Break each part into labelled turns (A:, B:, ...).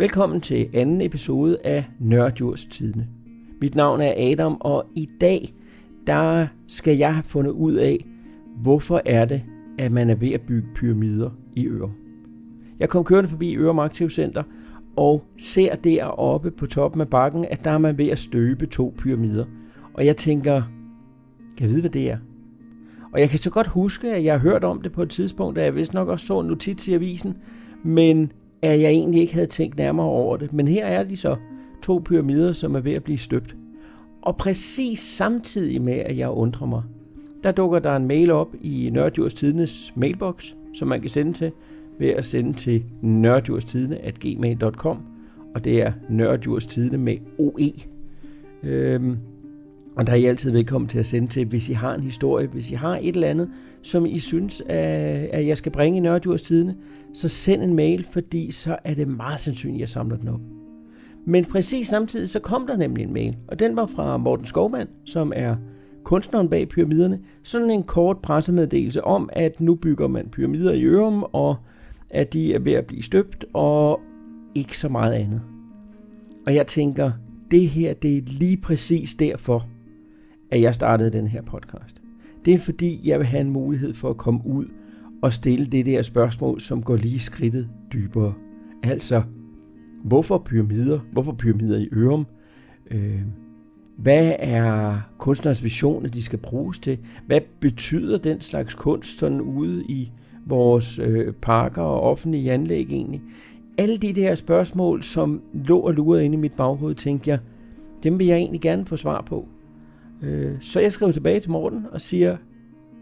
A: Velkommen til anden episode af Nørdjurs Tidene. Mit navn er Adam, og i dag der skal jeg have fundet ud af, hvorfor er det, at man er ved at bygge pyramider i Ørum. Jeg kom kørende forbi Ørum Aktivcenter og ser deroppe på toppen af bakken, at der er man ved at støbe to pyramider. Og jeg tænker, kan jeg vide, hvad det er? Og jeg kan så godt huske, at jeg har hørt om det på et tidspunkt, da jeg vist nok også så en notits i avisen, men at jeg egentlig ikke havde tænkt nærmere over det. Men her er de så to pyramider, som er ved at blive støbt. Og præcis samtidig med, at jeg undrer mig, der dukker der en mail op i Nørdjurs Tidenes mailbox, som man kan sende til ved at sende til nørdjurstidene.gmail.com og det er nørdjurstidene med OE. Øhm, og der er I altid velkommen til at sende til, hvis I har en historie, hvis I har et eller andet, som I synes, øh, at jeg skal bringe i Nørdjurstidene, så send en mail, fordi så er det meget sandsynligt, at jeg samler den op. Men præcis samtidig så kom der nemlig en mail, og den var fra Morten Skovmand, som er kunstneren bag pyramiderne. Sådan en kort pressemeddelelse om, at nu bygger man pyramider i Ørum, og at de er ved at blive støbt, og ikke så meget andet. Og jeg tænker, det her, det er lige præcis derfor, at jeg startede den her podcast. Det er fordi, jeg vil have en mulighed for at komme ud og stille det der spørgsmål, som går lige skridtet dybere. Altså, hvorfor pyramider? Hvorfor pyramider i Ørum? Øh, hvad er kunstnerens vision, at de skal bruges til? Hvad betyder den slags kunst sådan ude i vores øh, parker og offentlige anlæg egentlig? Alle de der spørgsmål, som lå og lurede inde i mit baghoved, tænkte jeg, dem vil jeg egentlig gerne få svar på. Øh, så jeg skrev tilbage til Morten og siger,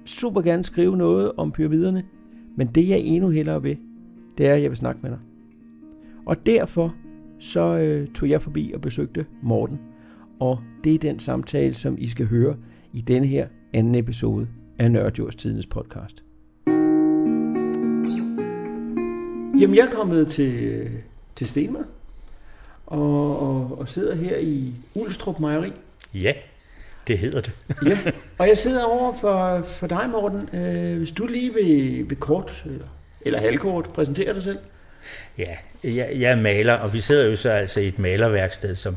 A: super gerne skrive noget om pyramiderne, men det jeg endnu hellere vil, det er, at jeg vil snakke med dig. Og derfor så øh, tog jeg forbi og besøgte Morten, og det er den samtale, som I skal høre i denne her anden episode af Nørdjords Tidens podcast. Jamen, jeg er kommet til, til Stenmad og, og, og sidder her i Ulstrup Mejeri.
B: Ja, det hedder det.
A: ja, og jeg sidder over for, for dig, Morten. Øh, hvis du lige vil, vil kort, eller, eller halvkort, præsentere dig selv.
B: Ja, jeg, jeg er maler, og vi sidder jo så altså i et malerværksted, som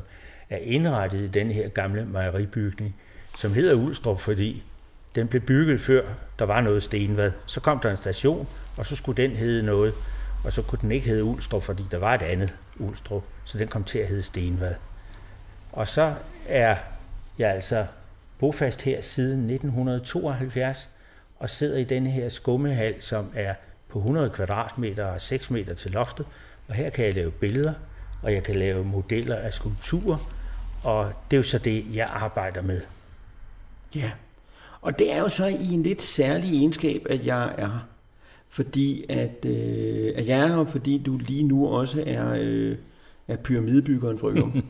B: er indrettet i den her gamle mejeribygning, som hedder Ulstrup, fordi den blev bygget før der var noget stenvad. Så kom der en station, og så skulle den hedde noget, og så kunne den ikke hedde Ulstrup, fordi der var et andet Ulstrup, så den kom til at hedde Stenvad. Og så er jeg altså bofast her siden 1972 og sidder i denne her skummehal, som er på 100 kvadratmeter og 6 meter til loftet. Og her kan jeg lave billeder, og jeg kan lave modeller af skulpturer, og det er jo så det, jeg arbejder med.
A: Ja, og det er jo så i en lidt særlig egenskab, at jeg er her. Fordi at, øh, at jeg er her, fordi du lige nu også er, øh, er pyramidebyggeren fra Ørum.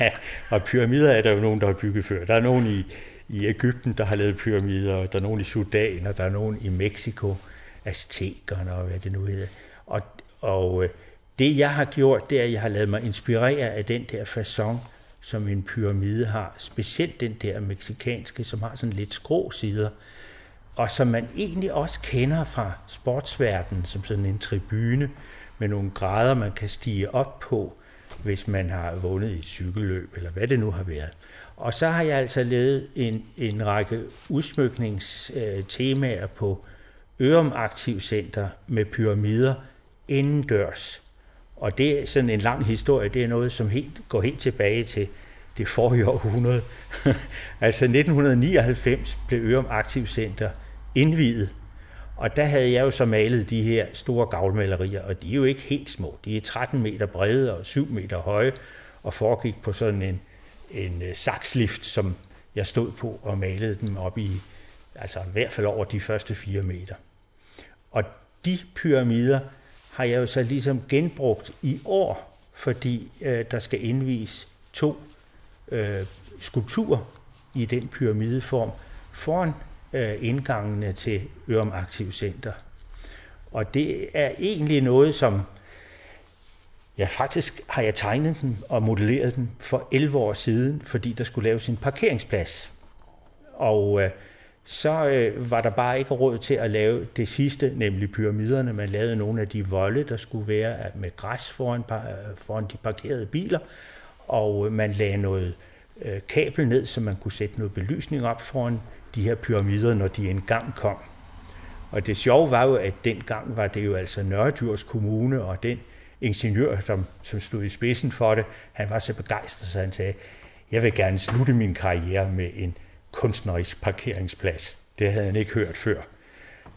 B: ja, og pyramider er der jo nogen, der har bygget før. Der er nogen i, i Ægypten, der har lavet pyramider, der er nogen i Sudan, og der er nogen i Mexico, aztekerne og hvad det nu hedder. Og, og øh, det jeg har gjort, det er, at jeg har lavet mig inspirere af den der façon, som en pyramide har. Specielt den der meksikanske, som har sådan lidt skrå sider. Og som man egentlig også kender fra sportsverdenen, som sådan en tribune med nogle grader, man kan stige op på, hvis man har vundet et cykelløb, eller hvad det nu har været. Og så har jeg altså lavet en, en række udsmykningstemaer på Ørum Aktivcenter med pyramider indendørs. Og det er sådan en lang historie, det er noget, som helt, går helt tilbage til det forrige århundrede. altså 1999 blev Ørum Aktivcenter indvidet, og der havde jeg jo så malet de her store gavlmalerier, og de er jo ikke helt små. De er 13 meter brede og 7 meter høje, og foregik på sådan en, en øh, sakslift, som jeg stod på og malede dem op i, altså i hvert fald over de første 4 meter. Og de pyramider har jeg jo så ligesom genbrugt i år, fordi øh, der skal indvise to øh, skulpturer i den pyramideform foran øh, indgangene til Ørum Aktiv Center. Og det er egentlig noget, som Ja, faktisk har jeg tegnet den og modelleret den for 11 år siden, fordi der skulle laves en parkeringsplads. Og øh, så øh, var der bare ikke råd til at lave det sidste, nemlig pyramiderne. Man lavede nogle af de volde, der skulle være med græs foran, øh, foran de parkerede biler, og øh, man lagde noget øh, kabel ned, så man kunne sætte noget belysning op foran de her pyramider, når de engang kom. Og det sjove var jo, at dengang var det jo altså Nørredjurs Kommune, og den ingeniør, som, som stod i spidsen for det, han var så begejstret, så han sagde, jeg vil gerne slutte min karriere med en kunstnerisk parkeringsplads. Det havde han ikke hørt før.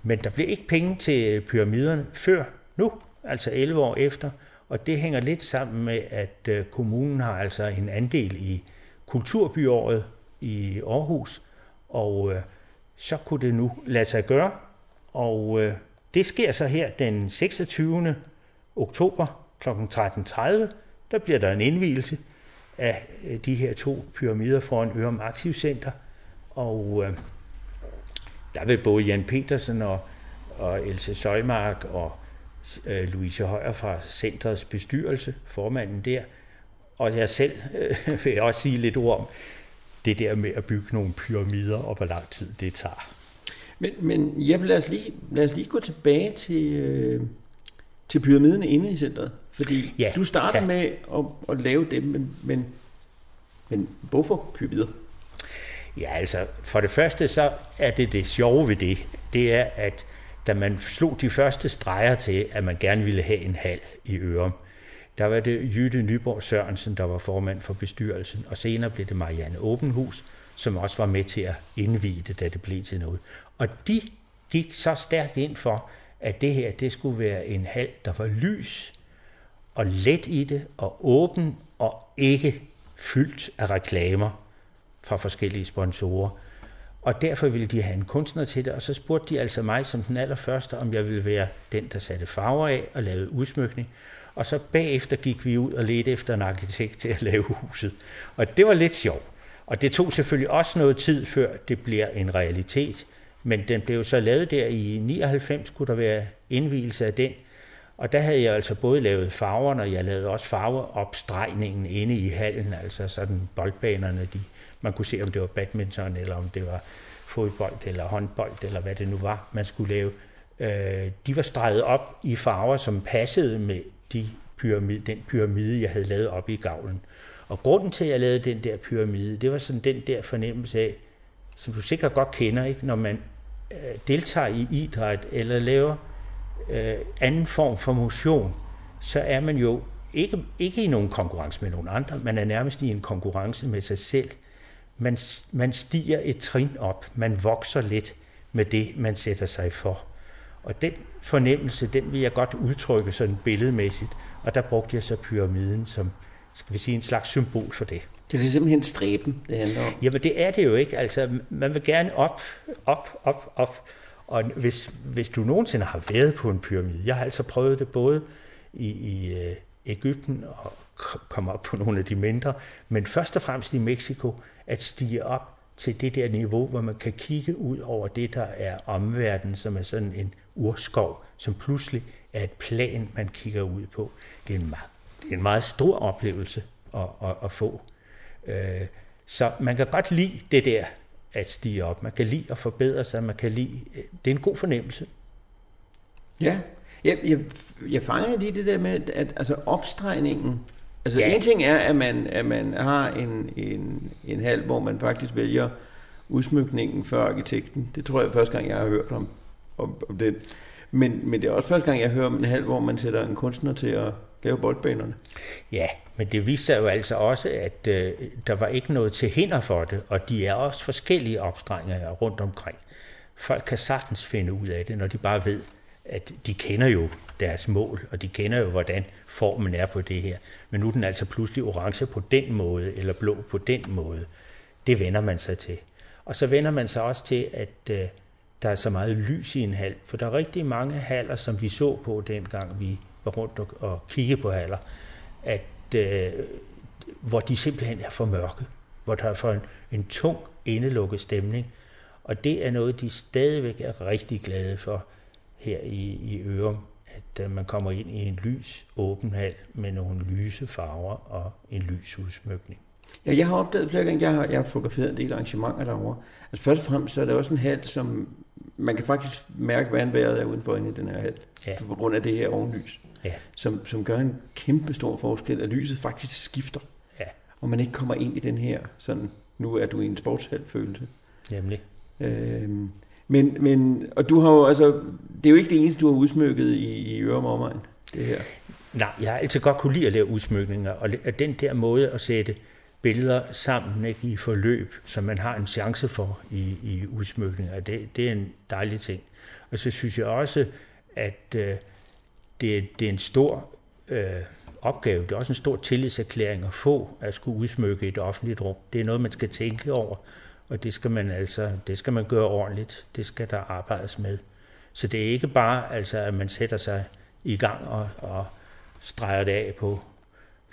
B: Men der blev ikke penge til pyramiderne før nu, altså 11 år efter, og det hænger lidt sammen med, at øh, kommunen har altså en andel i kulturbyåret i Aarhus, og øh, så kunne det nu lade sig gøre, og øh, det sker så her den 26. oktober kl. 13.30, der bliver der en indvielse af øh, de her to pyramider foran Ørum Aktivcenter, og øh, der vil både Jan Petersen og, og Else Søjmark og øh, Louise Højer fra centrets bestyrelse, formanden der, og jeg selv øh, vil også sige lidt ord om det der med at bygge nogle pyramider, og hvor lang tid det tager.
A: Men, men ja, lad, os lige, lad os lige gå tilbage til, øh, til pyramiderne inde i centret. Fordi ja, du starter ja. med at, at lave dem, men, men, men hvorfor pyramider?
B: Ja, altså for det første så er det det sjove ved det, det er, at da man slog de første streger til, at man gerne ville have en hal i Ørum, der var det Jytte Nyborg Sørensen, der var formand for bestyrelsen, og senere blev det Marianne Åbenhus, som også var med til at indvide det, da det blev til noget. Og de gik så stærkt ind for, at det her det skulle være en hal, der var lys og let i det, og åben og ikke fyldt af reklamer fra forskellige sponsorer. Og derfor ville de have en kunstner til det, og så spurgte de altså mig som den allerførste, om jeg ville være den, der satte farver af og lavede udsmykning. Og så bagefter gik vi ud og ledte efter en arkitekt til at lave huset. Og det var lidt sjovt. Og det tog selvfølgelig også noget tid, før det bliver en realitet. Men den blev så lavet der i 99, skulle der være indvielse af den. Og der havde jeg altså både lavet farverne, og jeg lavede også farveopstregningen inde i hallen, altså sådan boldbanerne, de, man kunne se, om det var badminton, eller om det var fodbold, eller håndbold, eller hvad det nu var, man skulle lave. Øh, de var streget op i farver, som passede med de pyramide, den pyramide, jeg havde lavet op i gavlen. Og grunden til, at jeg lavede den der pyramide, det var sådan den der fornemmelse af, som du sikkert godt kender, ikke? når man øh, deltager i idræt eller laver øh, anden form for motion, så er man jo ikke, ikke i nogen konkurrence med nogen andre, man er nærmest i en konkurrence med sig selv. Man, man stiger et trin op, man vokser lidt med det, man sætter sig for. Og den fornemmelse, den vil jeg godt udtrykke sådan billedmæssigt, og der brugte jeg så pyramiden som, skal vi sige, en slags symbol for det.
A: Det er simpelthen stræben, det handler om.
B: Jamen det er det jo ikke. Altså, man vil gerne op, op, op, op. Og hvis, hvis du nogensinde har været på en pyramide, jeg har altså prøvet det både i, i uh, Ægypten og komme op på nogle af de mindre, men først og fremmest i Mexico, at stige op til det der niveau, hvor man kan kigge ud over det, der er omverdenen, som er sådan en urskov, som pludselig er et plan, man kigger ud på. Det er en meget, det er en meget stor oplevelse at, at, at få. Øh, så man kan godt lide det der at stige op. Man kan lide at forbedre sig. Man kan lide, det er en god fornemmelse.
A: Ja, jeg, jeg, jeg fanger lige det der med, at altså opstregningen, altså ja. en ting er, at man, at man har en, en, en halv, hvor man faktisk vælger udsmykningen for arkitekten. Det tror jeg første gang, jeg har hørt om, om, om den. Men, men det er også første gang, jeg hører om en halv, hvor man sætter en kunstner til at lave boldbanerne.
B: Ja, men det viser sig jo altså også, at øh, der var ikke noget til hinder for det, og de er også forskellige opstrenginger rundt omkring. Folk kan sagtens finde ud af det, når de bare ved, at de kender jo deres mål, og de kender jo, hvordan formen er på det her. Men nu er den altså pludselig orange på den måde, eller blå på den måde. Det vender man sig til. Og så vender man sig også til, at øh, der er så meget lys i en hal. For der er rigtig mange haller, som vi så på dengang vi var rundt og, og kigge på haller, at, øh, hvor de simpelthen er for mørke. Hvor der er for en, en tung, indelukket stemning. Og det er noget, de stadigvæk er rigtig glade for her i, i Ørum, at øh, man kommer ind i en lys, åben hal med nogle lyse farver og en lys udsmykning.
A: Ja, jeg har opdaget flere gange, jeg har, jeg har fotograferet en del arrangementer derovre. Altså først og fremmest så er det også en hal, som man kan faktisk mærke, hvad vejret er uden for i den her hal.
B: Ja.
A: På grund af det her ovenlys.
B: Ja.
A: Som, som gør en kæmpe stor forskel, at lyset faktisk skifter.
B: Ja.
A: Og man ikke kommer ind i den her, sådan, nu er du i en sportshal følelse.
B: Nemlig.
A: Øhm, men, men, og du har jo, altså, det er jo ikke det eneste, du har udsmykket i, i Ørum omegn, det her.
B: Nej, jeg har altid godt kunne lide at lave udsmykninger, og den der måde at sætte billeder sammen ikke, i forløb, som man har en chance for i, i udsmykninger, det, det er en dejlig ting. Og så synes jeg også, at øh, det, det er en stor øh, opgave, det er også en stor tillidserklæring at få at skulle udsmykke et offentligt rum. Det er noget, man skal tænke over, og det skal man altså det skal man gøre ordentligt. Det skal der arbejdes med. Så det er ikke bare, altså, at man sætter sig i gang og, og streger det af på,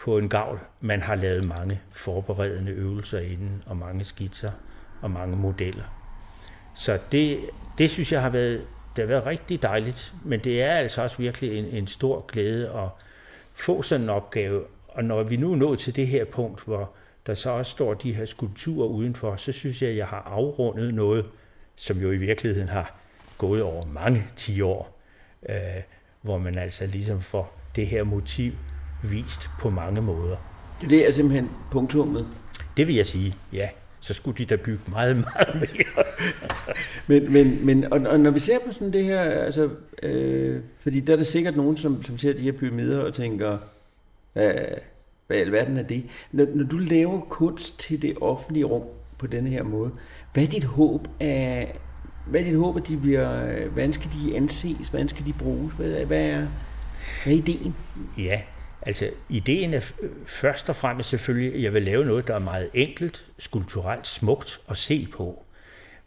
B: på en gavl. Man har lavet mange forberedende øvelser inden, og mange skitser og mange modeller. Så det, det synes jeg har været, det har været rigtig dejligt, men det er altså også virkelig en, en stor glæde at få sådan en opgave. Og når vi nu er nået til det her punkt, hvor der så også står de her skulpturer udenfor, så synes jeg, at jeg har afrundet noget, som jo i virkeligheden har gået over mange 10 år, øh, hvor man altså ligesom får det her motiv vist på mange måder.
A: Det er simpelthen punktummet.
B: Det vil jeg sige, ja. Så skulle de da bygge meget, meget mere.
A: men, men, men og, og når vi ser på sådan det her, altså, øh, fordi der er der sikkert nogen, som, som ser de her pyramider og tænker, hvad, hvad i alverden er det? Når, når du laver kunst til det offentlige rum på denne her måde, hvad er dit håb af, hvad er dit håb, at de bliver, hvordan skal de anses, hvordan skal de bruges, hvad, hvad, er, hvad er ideen?
B: Ja, altså ideen er først og fremmest selvfølgelig, at jeg vil lave noget, der er meget enkelt, skulpturelt smukt at se på.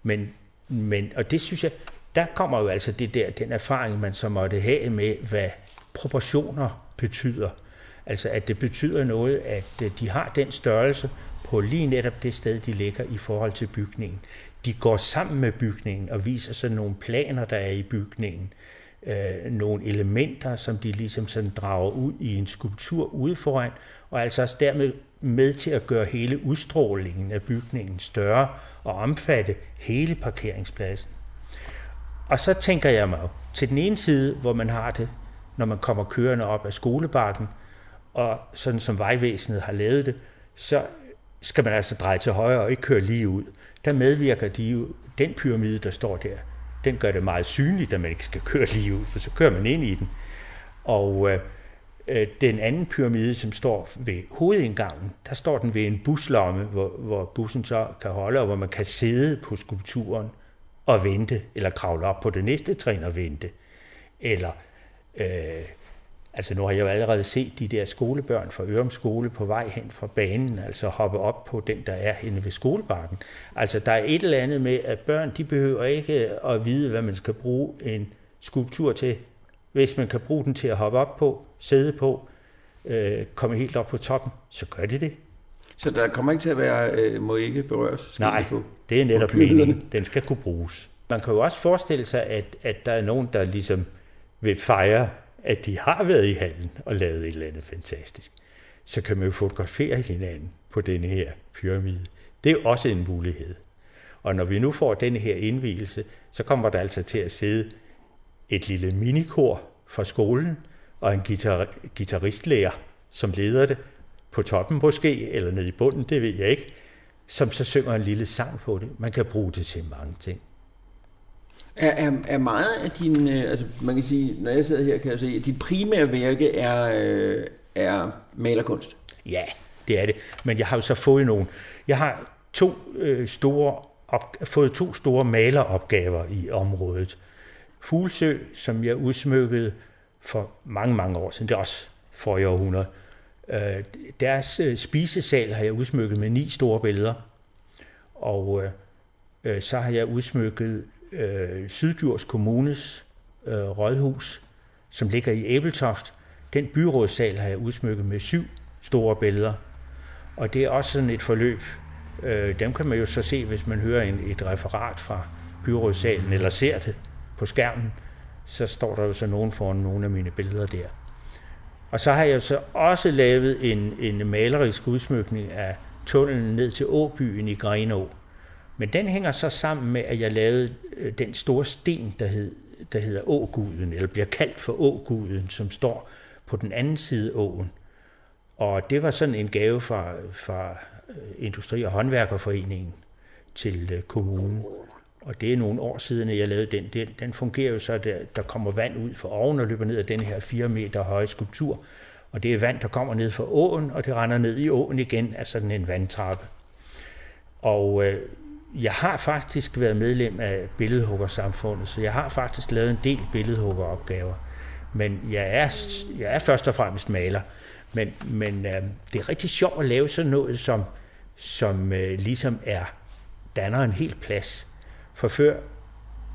B: Men, men, og det synes jeg, der kommer jo altså det der, den erfaring, man så måtte have med, hvad proportioner betyder. Altså at det betyder noget, at øh, de har den størrelse på lige netop det sted, de ligger i forhold til bygningen. De går sammen med bygningen og viser sådan nogle planer, der er i bygningen. Øh, nogle elementer, som de ligesom sådan drager ud i en skulptur ude foran, og altså også dermed med til at gøre hele udstrålingen af bygningen større og omfatte hele parkeringspladsen. Og så tænker jeg mig til den ene side, hvor man har det, når man kommer kørende op af skolebakken, og sådan som vejvæsenet har lavet det, så skal man altså dreje til højre og ikke køre lige ud. Der medvirker de jo, den pyramide, der står der, den gør det meget synligt, at man ikke skal køre lige ud, for så kører man ind i den. Og øh, øh, den anden pyramide, som står ved hovedindgangen, der står den ved en buslomme, hvor, hvor bussen så kan holde, og hvor man kan sidde på skulpturen og vente, eller kravle op på det næste trin og vente. Eller øh, Altså nu har jeg jo allerede set de der skolebørn fra Ørum Skole på vej hen fra banen, altså hoppe op på den, der er henne ved skolebakken. Altså der er et eller andet med, at børn de behøver ikke at vide, hvad man skal bruge en skulptur til. Hvis man kan bruge den til at hoppe op på, sidde på, øh, komme helt op på toppen, så gør de det.
A: Så der kommer ikke til at være, øh, må ikke berøres?
B: Nej,
A: på,
B: det er netop meningen. Den skal kunne bruges. Man kan jo også forestille sig, at, at der er nogen, der ligesom vil fejre at de har været i hallen og lavet et eller andet fantastisk, så kan man jo fotografere hinanden på denne her pyramide. Det er også en mulighed. Og når vi nu får denne her indvielse, så kommer der altså til at sidde et lille minikor fra skolen og en guitar- guitaristlærer, som leder det på toppen måske, eller nede i bunden, det ved jeg ikke, som så synger en lille sang på det. Man kan bruge det til mange ting.
A: Er, er, er meget af din, øh, altså man kan sige, når jeg sidder her, kan jeg se, at dit primære værke er, øh, er malerkunst.
B: Ja, det er det. Men jeg har jo så fået nogle, jeg har to øh, store op, fået to store maleropgaver i området. Fuglsø, som jeg udsmykkede for mange, mange år siden, det er også for i århundrede. Øh, deres øh, spisesal har jeg udsmykket med ni store billeder. Og øh, øh så har jeg udsmykket øh, Syddjurs Kommunes øh, rådhus, som ligger i Æbeltoft. Den byrådssal har jeg udsmykket med syv store billeder. Og det er også sådan et forløb. Øh, dem kan man jo så se, hvis man hører en, et referat fra byrådssalen, eller ser det på skærmen, så står der jo så nogen foran nogle af mine billeder der. Og så har jeg så også lavet en, en malerisk udsmykning af tunnelen ned til Åbyen i Grenå. Men den hænger så sammen med, at jeg lavede øh, den store sten, der, hed, der hedder Åguden, eller bliver kaldt for Åguden, som står på den anden side af åen. Og det var sådan en gave fra, fra øh, Industri- og Håndværkerforeningen til øh, kommunen. Og det er nogle år siden, at jeg lavede den. Den, den fungerer jo så, at der, der kommer vand ud fra oven og løber ned af den her 4 meter høje skulptur. Og det er vand, der kommer ned fra åen, og det render ned i åen igen af sådan en vandtrappe. Og øh, jeg har faktisk været medlem af billedhuggersamfundet, så jeg har faktisk lavet en del billedhuggeropgaver. Men jeg er, jeg er først og fremmest maler. Men, men øh, det er rigtig sjovt at lave sådan noget, som, som øh, ligesom er danner en hel plads. For før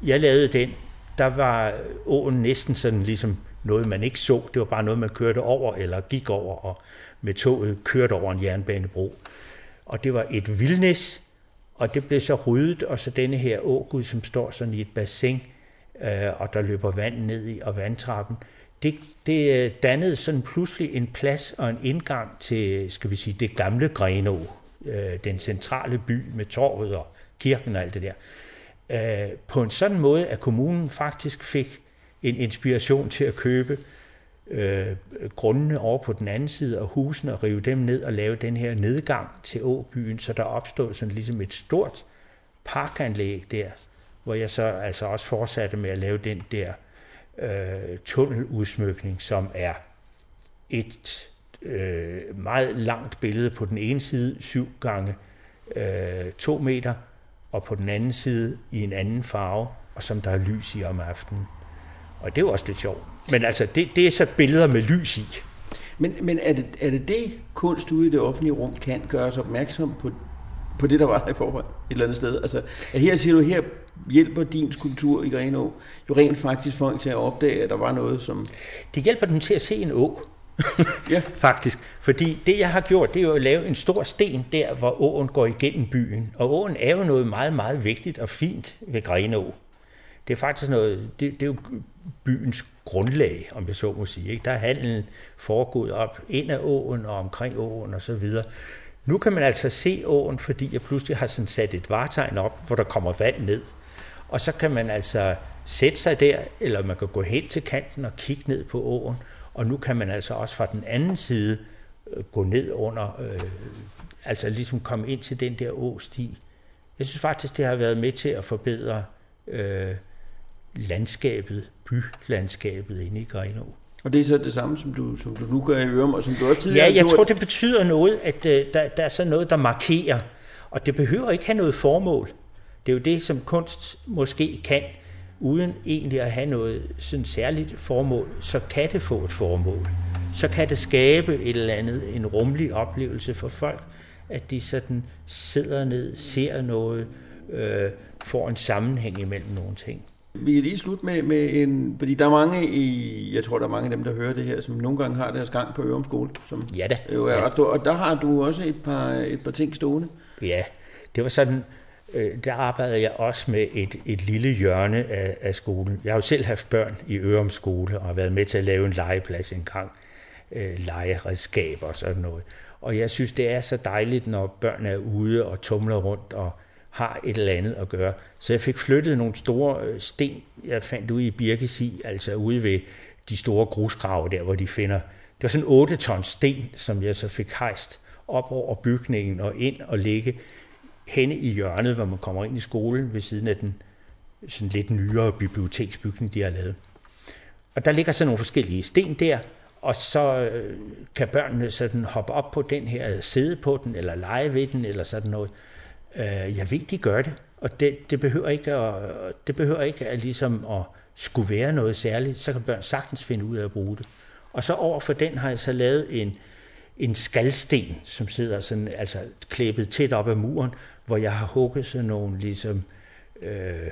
B: jeg lavede den, der var åen næsten sådan ligesom noget, man ikke så. Det var bare noget, man kørte over eller gik over, og med toget kørte over en jernbanebro. Og det var et vildnæs, og det blev så ryddet, og så denne her ågud, som står sådan i et bassin, øh, og der løber vand ned i, og vandtrappen, det, det øh, dannede sådan pludselig en plads og en indgang til, skal vi sige, det gamle Grenå, øh, den centrale by med torvet og kirken og alt det der. Øh, på en sådan måde, at kommunen faktisk fik en inspiration til at købe øh, grundene over på den anden side af husene og rive dem ned og lave den her nedgang til Åbyen, så der opstod sådan ligesom et stort parkanlæg der, hvor jeg så altså også fortsatte med at lave den der øh, tunneludsmykning, som er et øh, meget langt billede på den ene side, syv gange øh, to meter, og på den anden side i en anden farve, og som der er lys i om aftenen. Og det er jo også lidt sjovt. Men altså, det, det er så billeder med lys i.
A: Men, men er, det, er det det, kunst ude i det offentlige rum kan gøre os opmærksom på, på det, der var der i forhold et eller andet sted? Altså, at her siger du, her hjælper din skulptur i Grenå jo rent faktisk folk til at opdage, at der var noget, som...
B: Det hjælper dem til at se en å. ja. Faktisk. Fordi det, jeg har gjort, det er jo at lave en stor sten der, hvor åen går igennem byen. Og åen er jo noget meget, meget vigtigt og fint ved Grenå. Det er faktisk noget, det, det er jo byens grundlag, om jeg så må sige. Ikke? Der er handlen foregået op ind ad åen og omkring åen og så videre. Nu kan man altså se åen, fordi jeg pludselig har sådan sat et vartegn op, hvor der kommer vand ned. Og så kan man altså sætte sig der, eller man kan gå hen til kanten og kigge ned på åen. Og nu kan man altså også fra den anden side øh, gå ned under, øh, altså ligesom komme ind til den der åsti. Jeg synes faktisk, det har været med til at forbedre øh, landskabet, bylandskabet inde i Grenå.
A: Og det er så det samme, som du, som du nu gør i Ørum, og som du også tidligere
B: Ja, jeg tror, det betyder noget, at uh, der, der er sådan noget, der markerer. Og det behøver ikke have noget formål. Det er jo det, som kunst måske kan, uden egentlig at have noget sådan særligt formål, så kan det få et formål. Så kan det skabe et eller andet, en rummelig oplevelse for folk, at de sådan sidder ned, ser noget, øh, får en sammenhæng imellem nogle ting.
A: Vi kan lige slutte med, med en, fordi der er mange i, jeg tror der er mange af dem, der hører det her, som nogle gange har deres gang på Ørum Skole. Som
B: ja da.
A: Jo er, ja. Og der har du også et par, et par ting stående.
B: Ja, det var sådan, øh, der arbejdede jeg også med et, et lille hjørne af, af skolen. Jeg har jo selv haft børn i Ørum Skole og har været med til at lave en legeplads engang, øh, legeredskaber og sådan noget. Og jeg synes, det er så dejligt, når børn er ude og tumler rundt og har et eller andet at gøre. Så jeg fik flyttet nogle store øh, sten, jeg fandt ude i Birkesi, altså ude ved de store grusgrave der, hvor de finder. Det var sådan 8 tons sten, som jeg så fik hejst op over bygningen og ind og ligge henne i hjørnet, hvor man kommer ind i skolen ved siden af den sådan lidt nyere biblioteksbygning, de har lavet. Og der ligger så nogle forskellige sten der, og så øh, kan børnene sådan hoppe op på den her, sidde på den, eller lege ved den, eller sådan noget. Øh, jeg ved, de gør det, og det, det behøver ikke at, det behøver ikke at, ligesom at skulle være noget særligt, så kan børn sagtens finde ud af at bruge det. Og så over for den har jeg så lavet en, en skalsten, som sidder sådan, altså klæbet tæt op ad muren, hvor jeg har hugget sådan nogle ligesom, øh,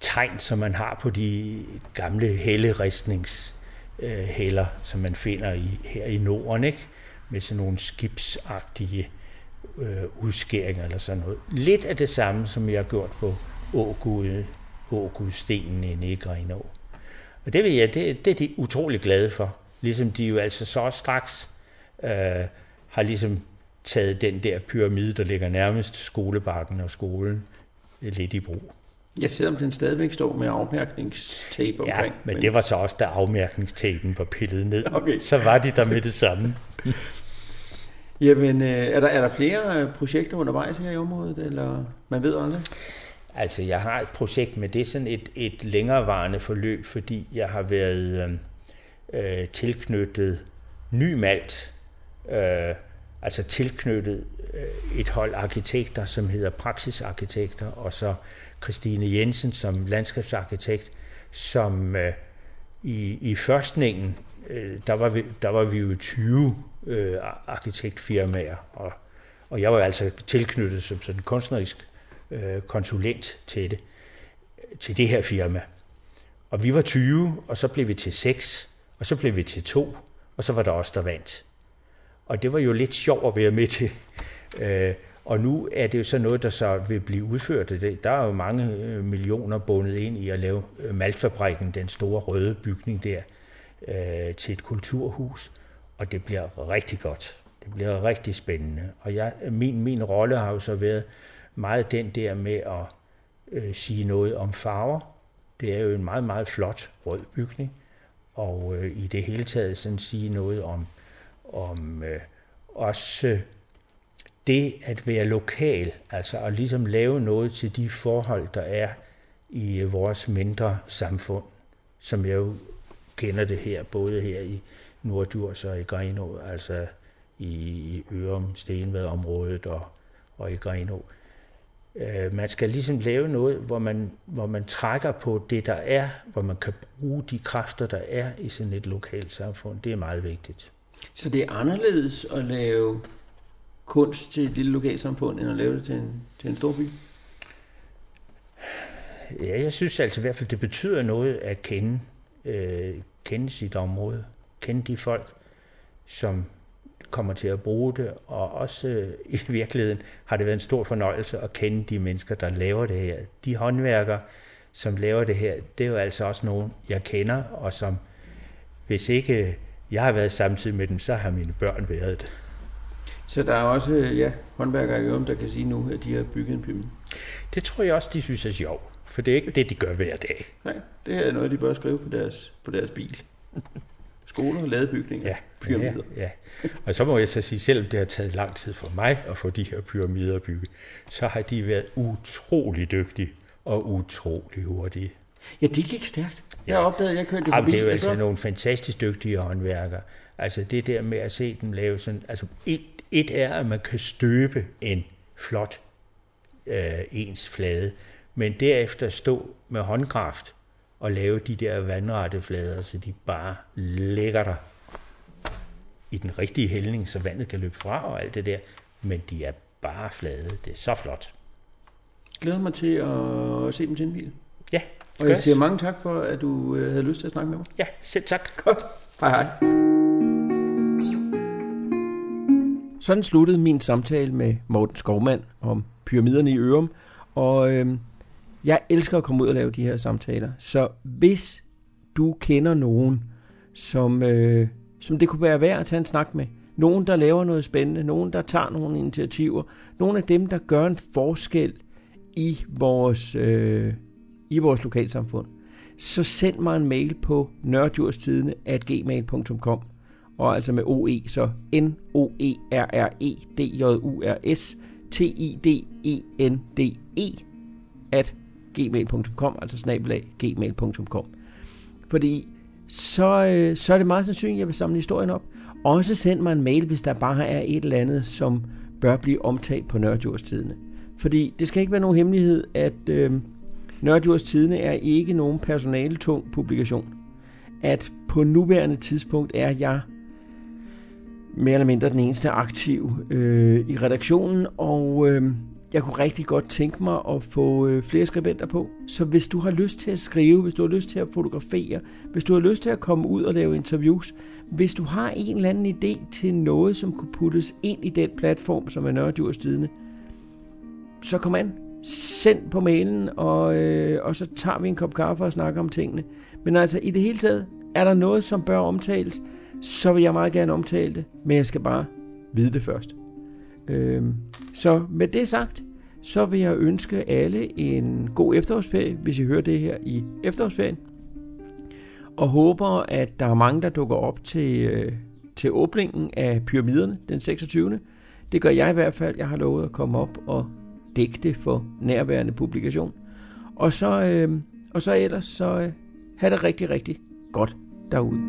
B: tegn, som man har på de gamle helleristningshælder, øh, som man finder i, her i Norden, ikke? med sådan nogle skibsagtige øh, udskæringer eller sådan noget. Lidt af det samme, som jeg har gjort på Ågud, Ågudstenen inde i Grenå. Og det ved jeg, det, det er de utrolig glade for. Ligesom de jo altså så også straks øh, har ligesom taget den der pyramide, der ligger nærmest skolebakken og skolen, lidt i brug.
A: Ja, selvom den stadigvæk står med afmærkningstape omkring.
B: Ja, men, men det var så også, da afmærkningstapen var pillet ned. Okay. Så var de der med det samme.
A: Jamen, øh, er der, er der flere øh, projekter undervejs her i området, eller man ved aldrig?
B: Altså, jeg har et projekt, med det er sådan et, et længerevarende forløb, fordi jeg har været øh, øh tilknyttet ny malt, øh, altså tilknyttet øh, et hold arkitekter, som hedder praksisarkitekter, og så Christine Jensen som landskabsarkitekt, som øh, i, i førstningen, øh, der, var vi, der var vi jo 20 øh, arkitektfirmaer, og, og jeg var altså tilknyttet som sådan kunstnerisk øh, konsulent til det, til det her firma. Og vi var 20, og så blev vi til 6, og så blev vi til 2, og så var der også der vandt. Og det var jo lidt sjovt at være med til. Øh, og nu er det jo så noget, der så vil blive udført. Der er jo mange øh, millioner bundet ind i at lave øh, Maltfabrikken, den store røde bygning der, øh, til et kulturhus. Og det bliver rigtig godt. Det bliver rigtig spændende. Og jeg, min, min rolle har jo så været meget den der med at øh, sige noget om farver. Det er jo en meget, meget flot rød bygning. Og øh, i det hele taget sådan sige noget om, om øh, også det at være lokal, altså at ligesom lave noget til de forhold, der er i øh, vores mindre samfund, som jeg jo kender det her, både her i Norddjurs og i Grenå, altså i Ørum, Stenvad-området og, og i Grenå. Øh, man skal ligesom lave noget, hvor man, hvor man trækker på det, der er, hvor man kan bruge de kræfter, der er i sådan et lokalt samfund. Det er meget vigtigt.
A: Så det er anderledes at lave kunst til et lille lokalsamfund, end at lave det til en, til en stor by?
B: Ja, jeg synes altså i hvert fald, det betyder noget at kende, øh, kende sit område, kende de folk, som kommer til at bruge det, og også øh, i virkeligheden har det været en stor fornøjelse at kende de mennesker, der laver det her. De håndværkere, som laver det her, det er jo altså også nogen, jeg kender, og som, hvis ikke jeg har været samtidig med dem, så har mine børn været det.
A: Så der er også ja, håndværkere i Ørum, der kan sige nu, at de har bygget en pyramide?
B: Det tror jeg også, de synes er sjov, for det er ikke det, de gør hver dag.
A: Nej, det er noget, de bør skrive på deres, på deres bil. Skoler, ladebygninger, ja, pyramider.
B: Ja, ja. Og så må jeg så sige, selvom det har taget lang tid for mig at få de her pyramider bygget, så har de været utrolig dygtige og utrolig hurtige.
A: Ja, det gik stærkt. Jeg opdagede, jeg kørte det
B: forbi. det er jo altså nogle fantastisk dygtige håndværkere. Altså det der med at se dem lave sådan, altså et, et er, at man kan støbe en flot øh, ens flade, men derefter stå med håndkraft og lave de der vandrette flader, så de bare ligger der i den rigtige hældning, så vandet kan løbe fra og alt det der, men de er bare flade. Det er så flot.
A: Jeg glæder mig til at se dem til en bil.
B: Ja,
A: Og jeg siger mange tak for, at du øh, havde lyst til at snakke med mig.
B: Ja, selv tak.
A: Godt. Hej hej. Sådan sluttede min samtale med Morten Skovmand om pyramiderne i Ørum, og øh, jeg elsker at komme ud og lave de her samtaler. Så hvis du kender nogen, som, øh, som det kunne være værd at tage en snak med, nogen, der laver noget spændende, nogen, der tager nogle initiativer, nogle af dem, der gør en forskel i vores, øh, i vores lokalsamfund, så send mig en mail på nørdjurstidene.gmail.com og altså med OE, så N-O-E-R-R-E-D-J-U-R-S T-I-D-E-N-D-E at gmail.com, altså snabelag gmail.com. Fordi så, øh, så er det meget sandsynligt, at jeg vil samle historien op. Også send mig en mail, hvis der bare er et eller andet, som bør blive omtalt på Nørdjordstidene. Fordi det skal ikke være nogen hemmelighed, at øh, Nørdjordstidene er ikke nogen personaletung publikation. At på nuværende tidspunkt er jeg mere eller mindre den eneste aktiv øh, i redaktionen, og øh, jeg kunne rigtig godt tænke mig at få øh, flere skribenter på. Så hvis du har lyst til at skrive, hvis du har lyst til at fotografere, hvis du har lyst til at komme ud og lave interviews, hvis du har en eller anden idé til noget, som kunne puttes ind i den platform, som er Nørdjurs Tidende, så kom an. Send på mailen, og, øh, og så tager vi en kop kaffe og snakker om tingene. Men altså, i det hele taget, er der noget, som bør omtales, så vil jeg meget gerne omtale det, men jeg skal bare vide det først. Øhm, så med det sagt, så vil jeg ønske alle en god efterårsferie, hvis I hører det her i efterårsferien. Og håber, at der er mange, der dukker op til, øh, til åbningen af pyramiderne den 26. Det gør jeg i hvert fald. Jeg har lovet at komme op og dække det for nærværende publikation. Og så, øh, og så ellers, så øh, have det rigtig, rigtig godt derude.